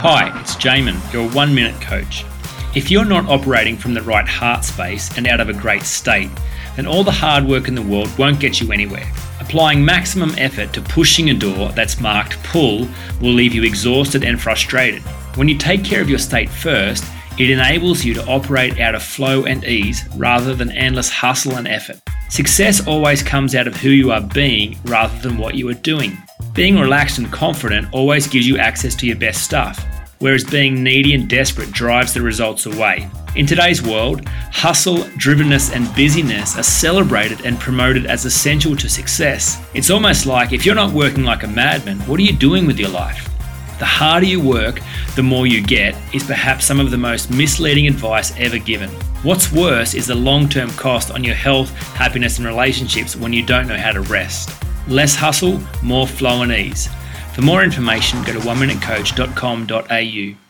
Hi, it's Jamin, your one minute coach. If you're not operating from the right heart space and out of a great state, then all the hard work in the world won't get you anywhere. Applying maximum effort to pushing a door that's marked pull will leave you exhausted and frustrated. When you take care of your state first, it enables you to operate out of flow and ease rather than endless hustle and effort. Success always comes out of who you are being rather than what you are doing. Being relaxed and confident always gives you access to your best stuff, whereas being needy and desperate drives the results away. In today's world, hustle, drivenness, and busyness are celebrated and promoted as essential to success. It's almost like if you're not working like a madman, what are you doing with your life? The harder you work, the more you get, is perhaps some of the most misleading advice ever given. What's worse is the long term cost on your health, happiness, and relationships when you don't know how to rest. Less hustle, more flow and ease. For more information, go to oneminutecoach.com.au.